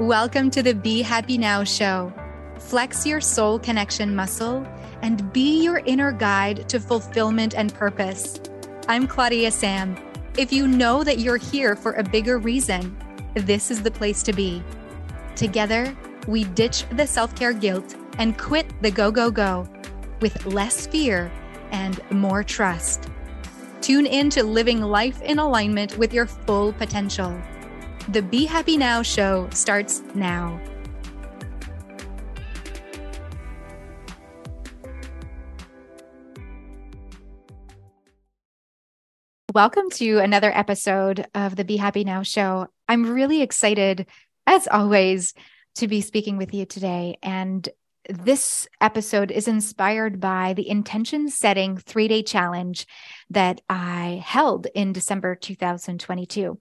Welcome to the Be Happy Now show. Flex your soul connection muscle and be your inner guide to fulfillment and purpose. I'm Claudia Sam. If you know that you're here for a bigger reason, this is the place to be. Together, we ditch the self care guilt and quit the go, go, go with less fear and more trust. Tune in to living life in alignment with your full potential. The Be Happy Now show starts now. Welcome to another episode of the Be Happy Now show. I'm really excited, as always, to be speaking with you today. And this episode is inspired by the intention setting three day challenge that I held in December 2022.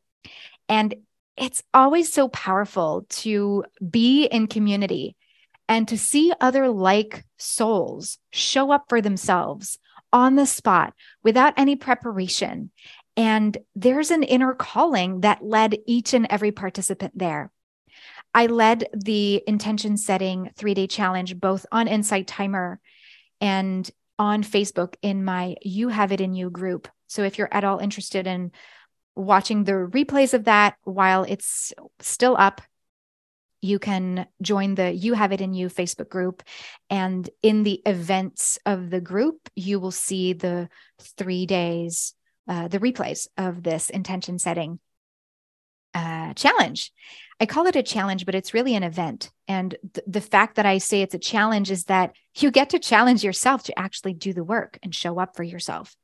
And it's always so powerful to be in community and to see other like souls show up for themselves on the spot without any preparation. And there's an inner calling that led each and every participant there. I led the intention setting three day challenge both on Insight Timer and on Facebook in my You Have It In You group. So if you're at all interested in watching the replays of that while it's still up, you can join the You Have It In You Facebook group. And in the events of the group, you will see the three days, uh, the replays of this intention setting uh, challenge. I call it a challenge, but it's really an event. And th- the fact that I say it's a challenge is that you get to challenge yourself to actually do the work and show up for yourself.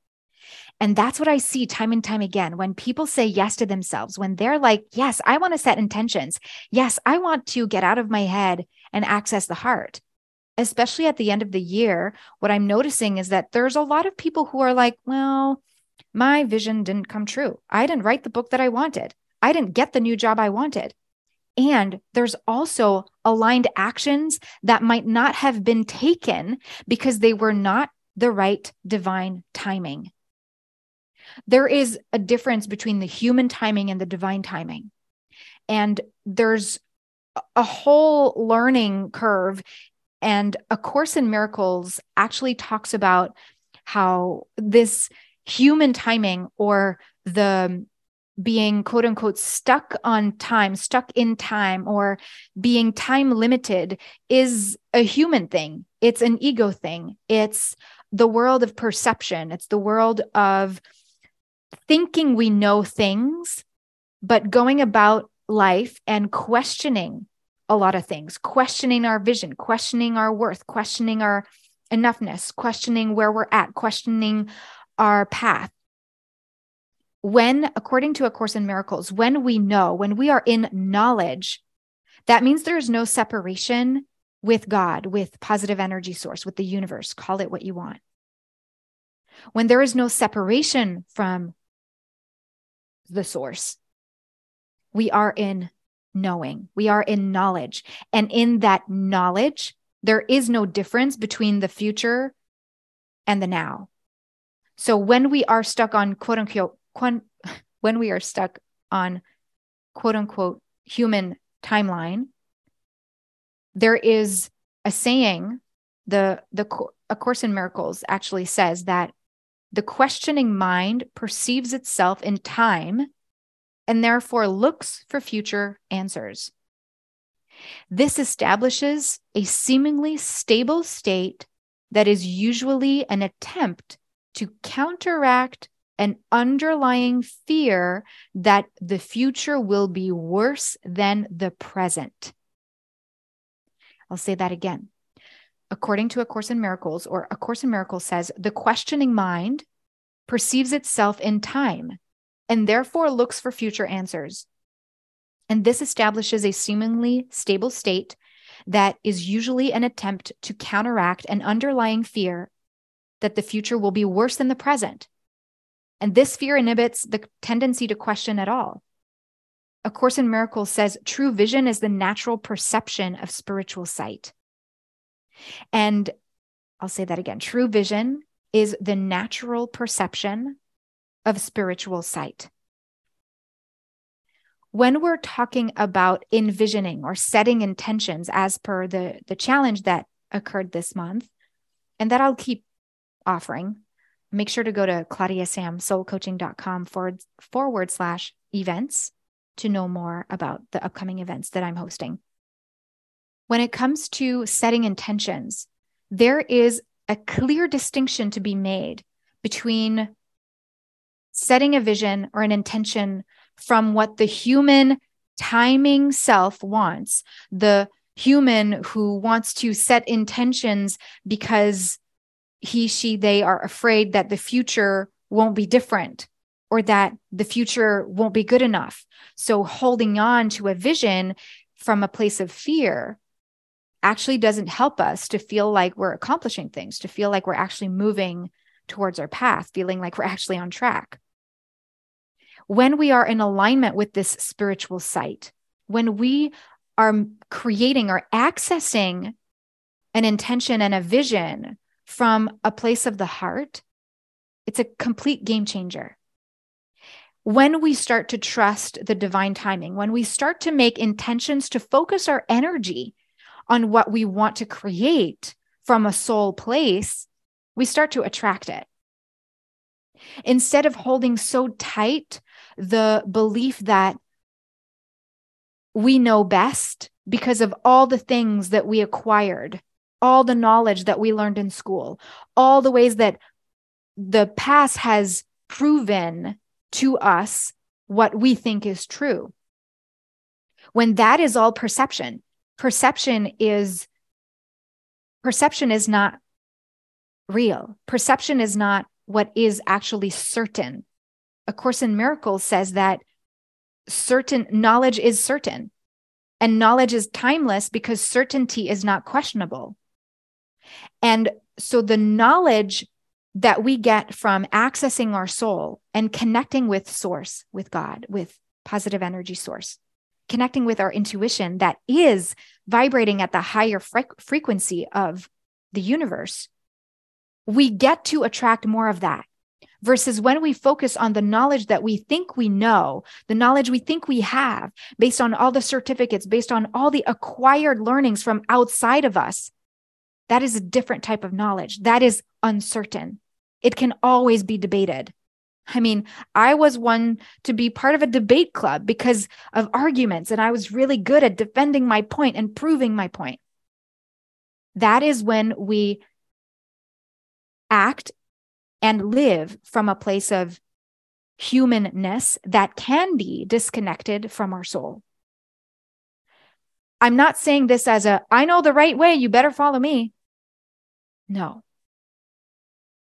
And that's what I see time and time again when people say yes to themselves, when they're like, Yes, I want to set intentions. Yes, I want to get out of my head and access the heart. Especially at the end of the year, what I'm noticing is that there's a lot of people who are like, Well, my vision didn't come true. I didn't write the book that I wanted. I didn't get the new job I wanted. And there's also aligned actions that might not have been taken because they were not the right divine timing. There is a difference between the human timing and the divine timing. And there's a whole learning curve. And A Course in Miracles actually talks about how this human timing or the being quote unquote stuck on time, stuck in time, or being time limited is a human thing. It's an ego thing. It's the world of perception. It's the world of thinking we know things, but going about life and questioning a lot of things, questioning our vision, questioning our worth, questioning our enoughness, questioning where we're at, questioning our path. When, according to A Course in Miracles, when we know, when we are in knowledge, that means there's no separation with God, with positive energy source, with the universe, call it what you want. When there is no separation from the source. We are in knowing, we are in knowledge. And in that knowledge, there is no difference between the future and the now. So when we are stuck on quote unquote, when we are stuck on quote unquote human timeline, there is a saying, the, the, A Course in Miracles actually says that the questioning mind perceives itself in time and therefore looks for future answers. This establishes a seemingly stable state that is usually an attempt to counteract an underlying fear that the future will be worse than the present. I'll say that again according to A Course in Miracles, or A Course in Miracles says, the questioning mind perceives itself in time and therefore looks for future answers. And this establishes a seemingly stable state that is usually an attempt to counteract an underlying fear that the future will be worse than the present. And this fear inhibits the tendency to question at all. A Course in Miracles says true vision is the natural perception of spiritual sight. And I'll say that again true vision is the natural perception of spiritual sight. when we're talking about envisioning or setting intentions as per the, the challenge that occurred this month, and that I'll keep offering, make sure to go to claudiasamsoulcoaching.com forward, forward slash events to know more about the upcoming events that I'm hosting. When it comes to setting intentions, there is a clear distinction to be made between setting a vision or an intention from what the human timing self wants, the human who wants to set intentions because he, she, they are afraid that the future won't be different or that the future won't be good enough. So holding on to a vision from a place of fear actually doesn't help us to feel like we're accomplishing things, to feel like we're actually moving towards our path, feeling like we're actually on track when we are in alignment with this spiritual sight, when we are creating or accessing an intention and a vision from a place of the heart, it's a complete game changer. When we start to trust the divine timing, when we start to make intentions to focus our energy on what we want to create from a soul place, we start to attract it. Instead of holding so tight the belief that we know best because of all the things that we acquired, all the knowledge that we learned in school, all the ways that the past has proven to us what we think is true. When that is all perception, perception is perception is not real. Perception is not what is actually certain. A Course in Miracles says that certain knowledge is certain and knowledge is timeless because certainty is not questionable. And so the knowledge that we get from accessing our soul and connecting with source, with God, with positive energy source, connecting with our intuition that is vibrating at the higher fre- frequency of the universe, we get to attract more of that versus when we focus on the knowledge that we think we know, the knowledge we think we have, based on all the certificates, based on all the acquired learnings from outside of us, that is a different type of knowledge. That is uncertain. It can always be debated. I mean, I was one to be part of a debate club because of arguments, and I was really good at defending my point and proving my point. That is when we act and live from a place of humanness that can be disconnected from our soul. I'm not saying this as a, I know the right way, you better follow me. No.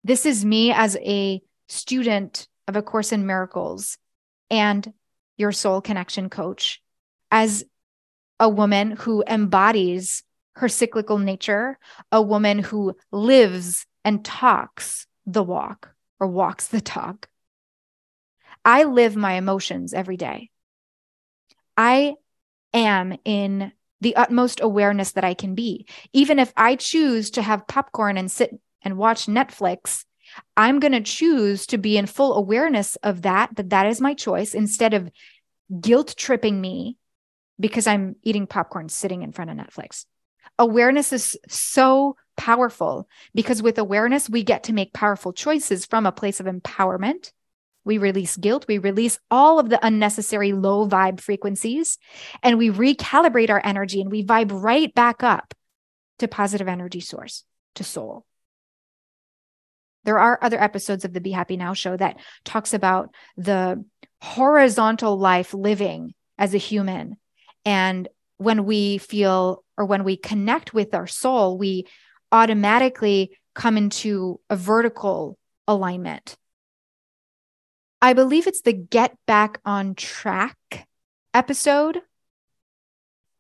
This is me as a student of A Course in Miracles and your soul connection coach, as a woman who embodies her cyclical nature, a woman who lives and talks the walk or walks the talk. I live my emotions every day. I am in the utmost awareness that I can be. Even if I choose to have popcorn and sit and watch Netflix, I'm going to choose to be in full awareness of that, that that is my choice instead of guilt tripping me because I'm eating popcorn sitting in front of Netflix. Awareness is so powerful because with awareness, we get to make powerful choices from a place of empowerment. We release guilt, we release all of the unnecessary low vibe frequencies, and we recalibrate our energy and we vibe right back up to positive energy source, to soul. There are other episodes of the Be Happy Now show that talks about the horizontal life living as a human. And when we feel or when we connect with our soul, we automatically come into a vertical alignment. I believe it's the Get Back on Track episode,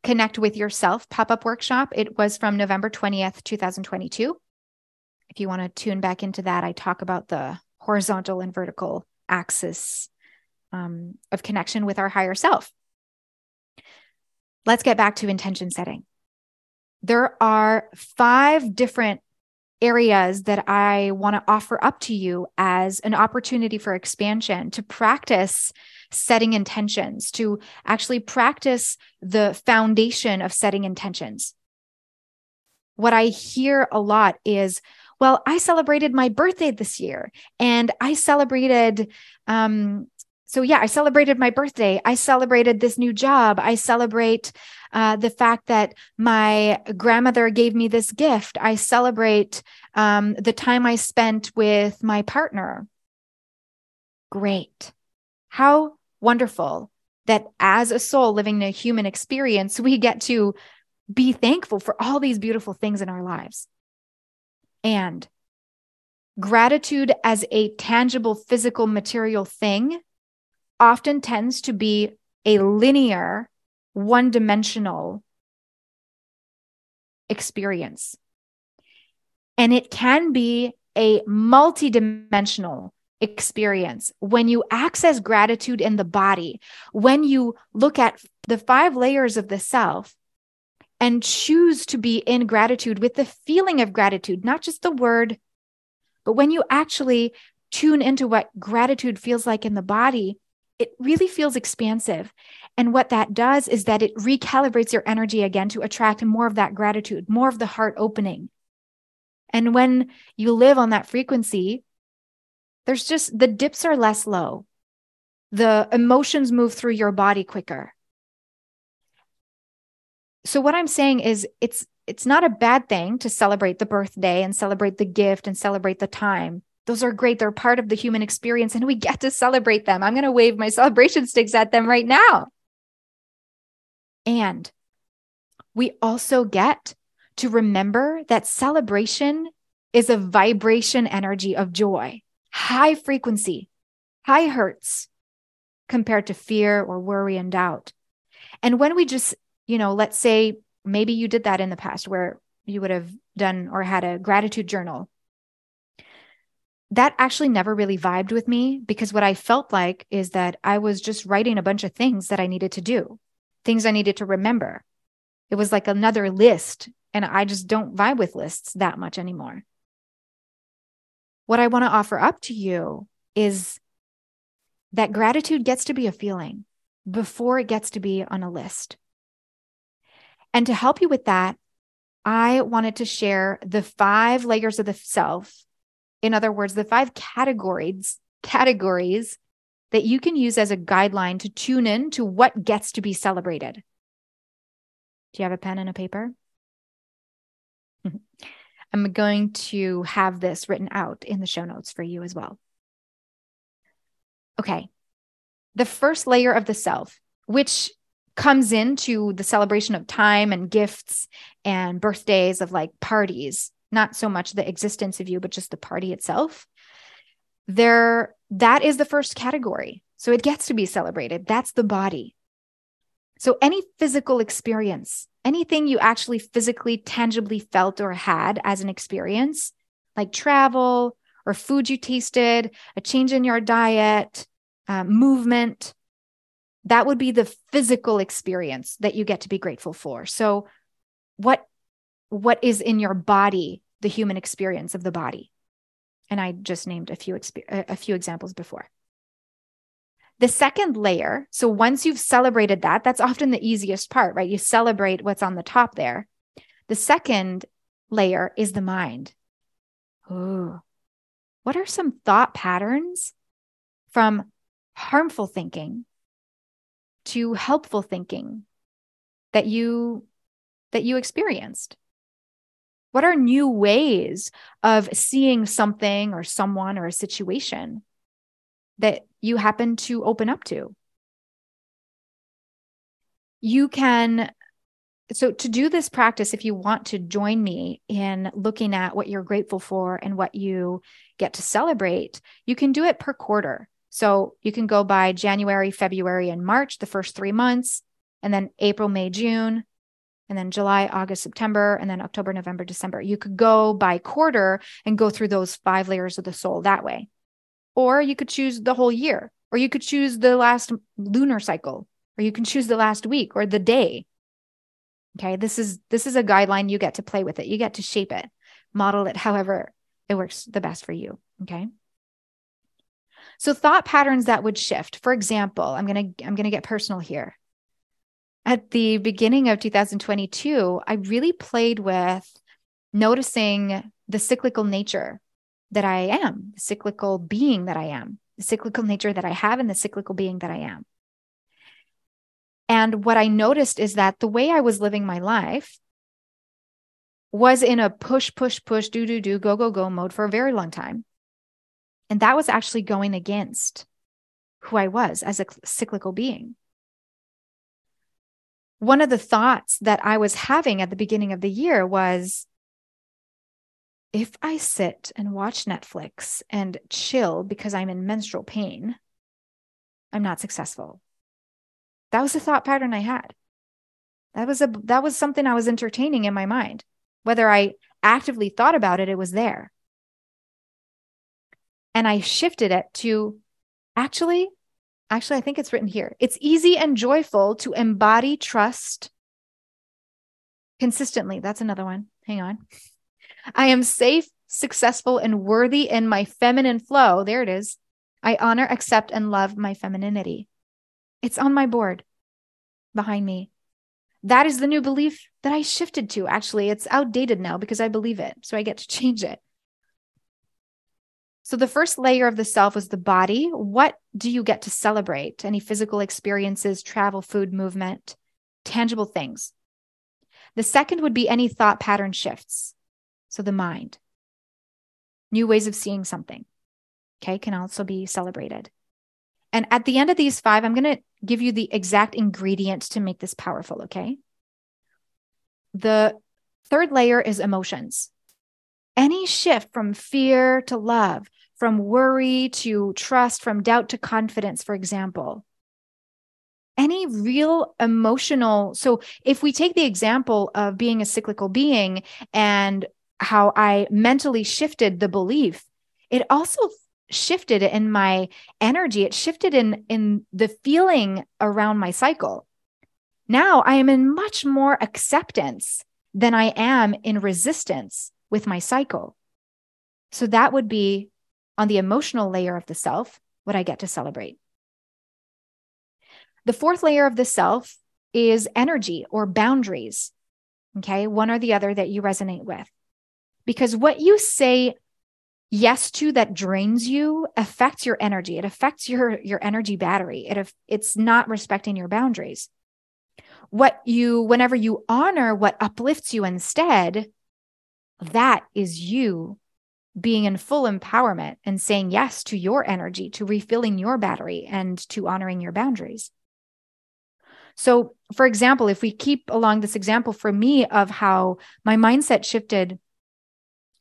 Connect with Yourself pop up workshop. It was from November 20th, 2022. If you want to tune back into that, I talk about the horizontal and vertical axis um, of connection with our higher self. Let's get back to intention setting there are five different areas that I want to offer up to you as an opportunity for expansion to practice setting intentions, to actually practice the foundation of setting intentions. What I hear a lot is, well, I celebrated my birthday this year and I celebrated, um, so yeah, I celebrated my birthday. I celebrated this new job. I celebrate uh, the fact that my grandmother gave me this gift. I celebrate um, the time I spent with my partner. Great. How wonderful that as a soul living a human experience, we get to be thankful for all these beautiful things in our lives. And gratitude as a tangible, physical, material thing often tends to be a linear, one dimensional experience. And it can be a multidimensional experience when you access gratitude in the body, when you look at the five layers of the self and choose to be in gratitude with the feeling of gratitude, not just the word, but when you actually tune into what gratitude feels like in the body, it really feels expansive. And what that does is that it recalibrates your energy again to attract more of that gratitude, more of the heart opening. And when you live on that frequency, there's just the dips are less low. The emotions move through your body quicker so what i'm saying is it's it's not a bad thing to celebrate the birthday and celebrate the gift and celebrate the time. Those are great. They're part of the human experience and we get to celebrate them. I'm going to wave my celebration sticks at them right now. And we also get to remember that celebration is a vibration energy of joy. High frequency high hertz compared to fear or worry and doubt. And when we just you know, let's say maybe you did that in the past where you would have done or had a gratitude journal. That actually never really vibed with me because what I felt like is that I was just writing a bunch of things that I needed to do, things I needed to remember. It was like another list, and I just don't vibe with lists that much anymore. What I want to offer up to you is that gratitude gets to be a feeling before it gets to be on a list. And to help you with that, I wanted to share the five layers of the self. In other words, the five categories, categories that you can use as a guideline to tune in to what gets to be celebrated. Do you have a pen and a paper? I'm going to have this written out in the show notes for you as well. Okay. The first layer of the self, which comes into the celebration of time and gifts and birthdays of like parties not so much the existence of you but just the party itself there that is the first category. So it gets to be celebrated. That's the body. So any physical experience anything you actually physically tangibly felt or had as an experience like travel or food you tasted a change in your diet uh, movement that would be the physical experience that you get to be grateful for. So what what is in your body the human experience of the body? And i just named a few exp- a few examples before. The second layer so once you've celebrated that that's often the easiest part right? You celebrate what's on the top there. The second layer is the mind. Ooh. what are some thought patterns from harmful thinking to helpful thinking that you that you experienced? What are new ways of seeing something or someone or a situation that you happen to open up to? You can so to do this practice if you want to join me in looking at what you're grateful for and what you get to celebrate you can do it per quarter so you can go by January, February, and March, the first three months, and then April, May, June, and then July, August, September, and then October, November, December. You could go by quarter and go through those five layers of the soul that way. Or you could choose the whole year, or you could choose the last lunar cycle, or you can choose the last week or the day. Okay, this is this is a guideline you get to play with it. You get to shape it, model it however it works the best for you, okay? So thought patterns that would shift. For example, I'm going to I'm going to get personal here. At the beginning of 2022, I really played with noticing the cyclical nature that I am, the cyclical being that I am, the cyclical nature that I have and the cyclical being that I am. And what I noticed is that the way I was living my life was in a push, push, push, do, do, do, go, go, go mode for a very long time. And that was actually going against who I was as a cyclical being. One of the thoughts that I was having at the beginning of the year was if I sit and watch Netflix and chill because I'm in menstrual pain, I'm not successful. That was a thought pattern I had. That was a that was something I was entertaining in my mind. Whether I actively thought about it, it was there. And I shifted it to actually, actually, I think it's written here. It's easy and joyful to embody trust consistently. That's another one. Hang on. I am safe, successful, and worthy in my feminine flow. There it is. I honor, accept, and love my femininity. It's on my board behind me. That is the new belief that I shifted to. Actually, it's outdated now because I believe it. So I get to change it. So the first layer of the self was the body. What do you get to celebrate? Any physical experiences, travel, food, movement, tangible things. The second would be any thought pattern shifts. So the mind, new ways of seeing something, okay, can also be celebrated. And at the end of these five, I'm going to give you the exact ingredient to make this powerful, okay? The third layer is emotions. Any shift from fear to love, from worry to trust, from doubt to confidence, for example, any real emotional. So, if we take the example of being a cyclical being and how I mentally shifted the belief, it also shifted in my energy. It shifted in in the feeling around my cycle. Now I am in much more acceptance than I am in resistance with my cycle. So that would be on the emotional layer of the self, what I get to celebrate. The fourth layer of the self is energy or boundaries. Okay, one or the other that you resonate with because what you say yes to that drains you affects your energy it affects your your energy battery it it's not respecting your boundaries what you whenever you honor what uplifts you instead that is you being in full empowerment and saying yes to your energy to refilling your battery and to honoring your boundaries. So for example if we keep along this example for me of how my mindset shifted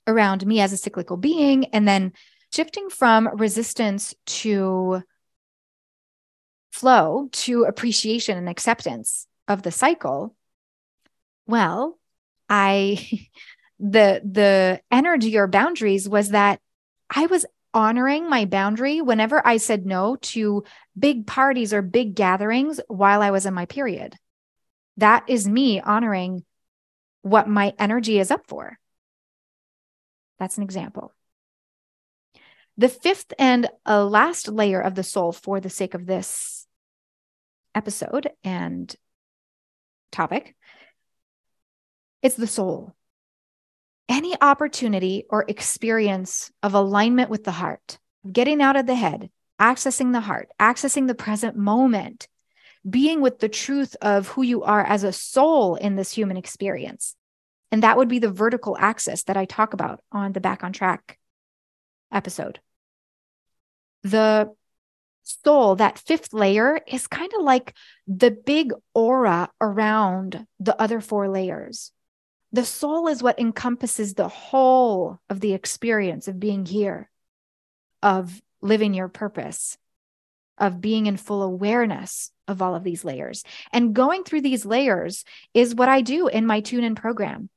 around me as a cyclical being and then shifting from resistance to flow to appreciation and acceptance of the cycle well i the the energy or boundaries was that i was honoring my boundary whenever i said no to big parties or big gatherings while i was in my period that is me honoring what my energy is up for that's an example. The fifth and uh, last layer of the soul, for the sake of this episode and topic, it's the soul. Any opportunity or experience of alignment with the heart, getting out of the head, accessing the heart, accessing the present moment, being with the truth of who you are as a soul in this human experience. And that would be the vertical axis that I talk about on the Back on Track episode. The soul, that fifth layer, is kind of like the big aura around the other four layers. The soul is what encompasses the whole of the experience of being here, of living your purpose, of being in full awareness of all of these layers. And going through these layers is what I do in my tune in program.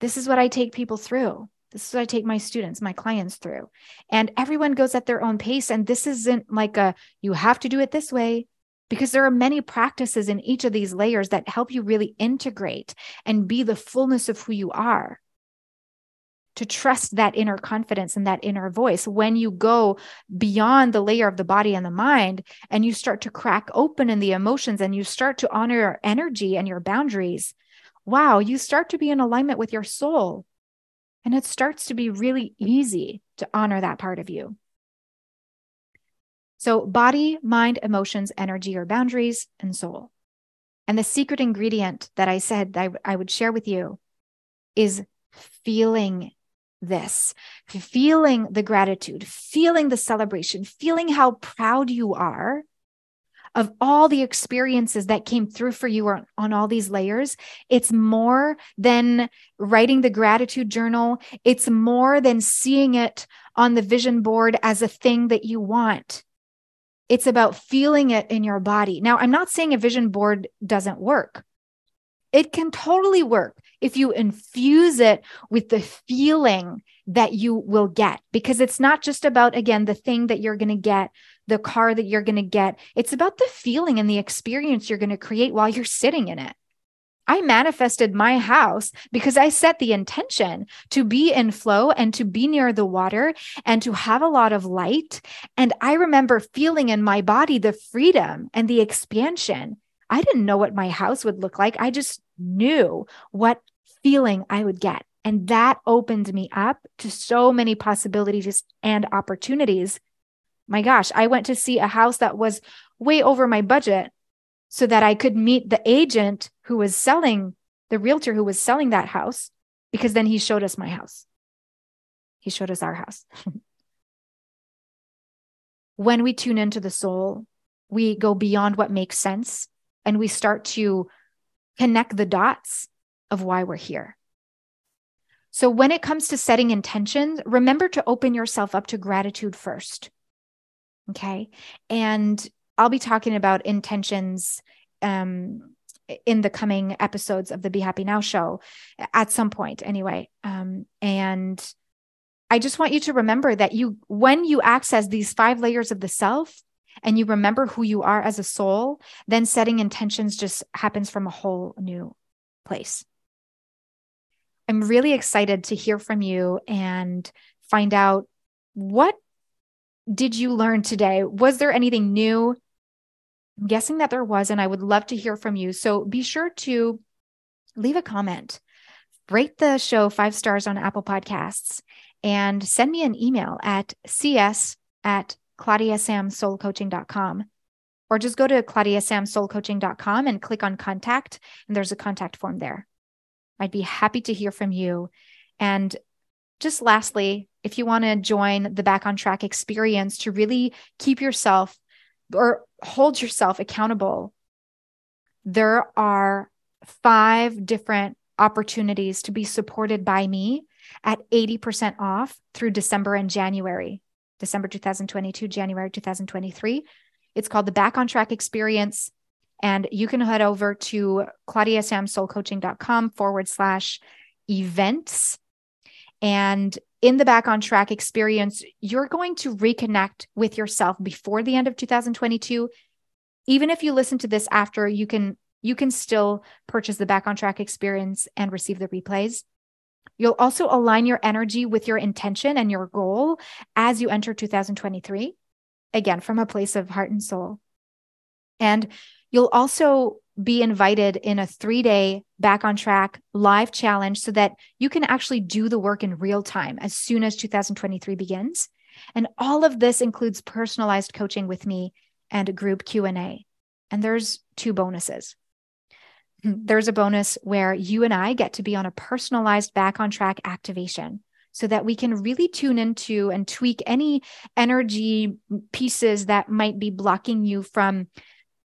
This is what I take people through. This is what I take my students, my clients through. And everyone goes at their own pace. And this isn't like a, you have to do it this way, because there are many practices in each of these layers that help you really integrate and be the fullness of who you are. To trust that inner confidence and that inner voice. When you go beyond the layer of the body and the mind and you start to crack open in the emotions and you start to honor your energy and your boundaries wow you start to be in alignment with your soul. And it starts to be really easy to honor that part of you so body mind emotions energy or boundaries and soul and the secret ingredient that i said I, I would share with you is feeling this, feeling the gratitude, feeling the celebration, feeling how proud you are of all the experiences that came through for you on, on, all these layers. It's more than writing the gratitude journal. It's more than seeing it on the vision board as a thing that you want. It's about feeling it in your body. Now, I'm not saying a vision board doesn't work. It can totally work if you infuse it with the feeling that you will get, because it's not just about, again, the thing that you're going to get, the car that you're going to get. It's about the feeling and the experience you're going to create while you're sitting in it. I manifested my house because I set the intention to be in flow and to be near the water and to have a lot of light. And I remember feeling in my body the freedom and the expansion I didn't know what my house would look like. I just knew what feeling I would get. And that opened me up to so many possibilities and opportunities. My gosh, I went to see a house that was way over my budget so that I could meet the agent who was selling, the realtor who was selling that house, because then he showed us my house. He showed us our house. when we tune into the soul, we go beyond what makes sense and we start to connect the dots of why we're here. So, when it comes to setting intentions, remember to open yourself up to gratitude first. Okay. And I'll be talking about intentions um, in the coming episodes of the Be Happy Now show at some point, anyway. Um, and I just want you to remember that you, when you access these five layers of the self, and you remember who you are as a soul, then setting intentions just happens from a whole new place. I'm really excited to hear from you and find out what did you learn today? Was there anything new? I'm guessing that there was, and I would love to hear from you. So be sure to leave a comment, rate the show five stars on Apple Podcasts, and send me an email at cs at claudiasamsoulcoaching.com or just go to claudiasamsoulcoaching.com and click on contact and there's a contact form there. I'd be happy to hear from you. And just lastly, if you want to join the Back on Track experience to really keep yourself or hold yourself accountable, there are five different opportunities to be supported by me at 80% off through December and January. December 2022, January 2023. It's called the Back on Track Experience. And you can head over to claudiasamsoulcoaching.com forward slash events. And in the Back on Track experience, you're going to reconnect with yourself before the end of 2022. Even if you listen to this after, you can you can still purchase the Back on Track experience and receive the replays. You'll also align your energy with your intention and your goal as you enter 2023, again, from a place of heart and soul. And you'll also be invited in a three day back on track live challenge so that you can actually do the work in real time as soon as 2023 begins. And all of this includes personalized coaching with me and a group Q&A. And there's two bonuses there's a bonus where you and I get to be on a personalized back on track activation so that we can really tune into and tweak any energy pieces that might be blocking you from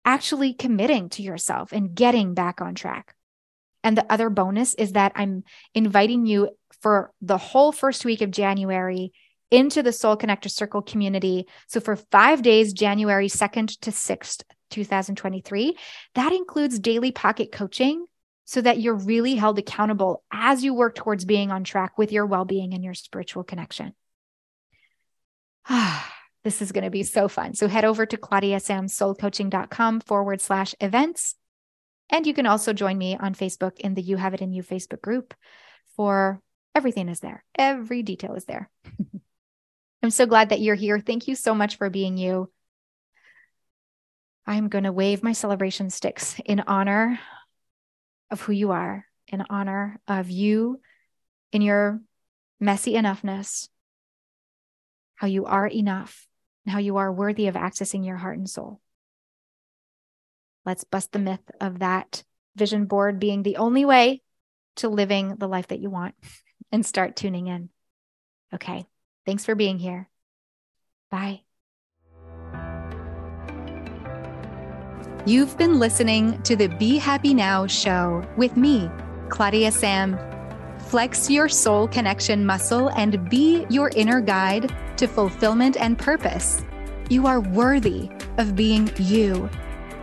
actually committing to yourself and getting back on track. And the other bonus is that I'm inviting you for the whole first week of January into the Soul Connector Circle community. So for five days, January 2nd to 6th, 2023. That includes daily pocket coaching so that you're really held accountable as you work towards being on track with your well being and your spiritual connection. Ah. This is going to be so fun. So head over to claudiasamsoulcoaching.com forward slash events. And you can also join me on Facebook in the You Have It in You Facebook group for Everything is there, every detail is there. I'm so glad that you're here. Thank you so much for being you. I'm going to wave my celebration sticks in honor of who you are, in honor of you in your messy enoughness, how you are enough, and how you are worthy of accessing your heart and soul. Let's bust the myth of that vision board being the only way to living the life that you want and start tuning in. Okay. Thanks for being here. Bye. You've been listening to the Be Happy Now show with me, Claudia Sam. Flex your soul connection muscle and be your inner guide to fulfillment and purpose. You are worthy of being you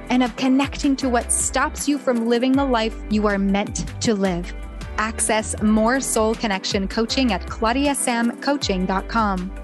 and of connecting to what stops you from living the life you are meant to live. Access more soul connection coaching at claudiasamcoaching.com.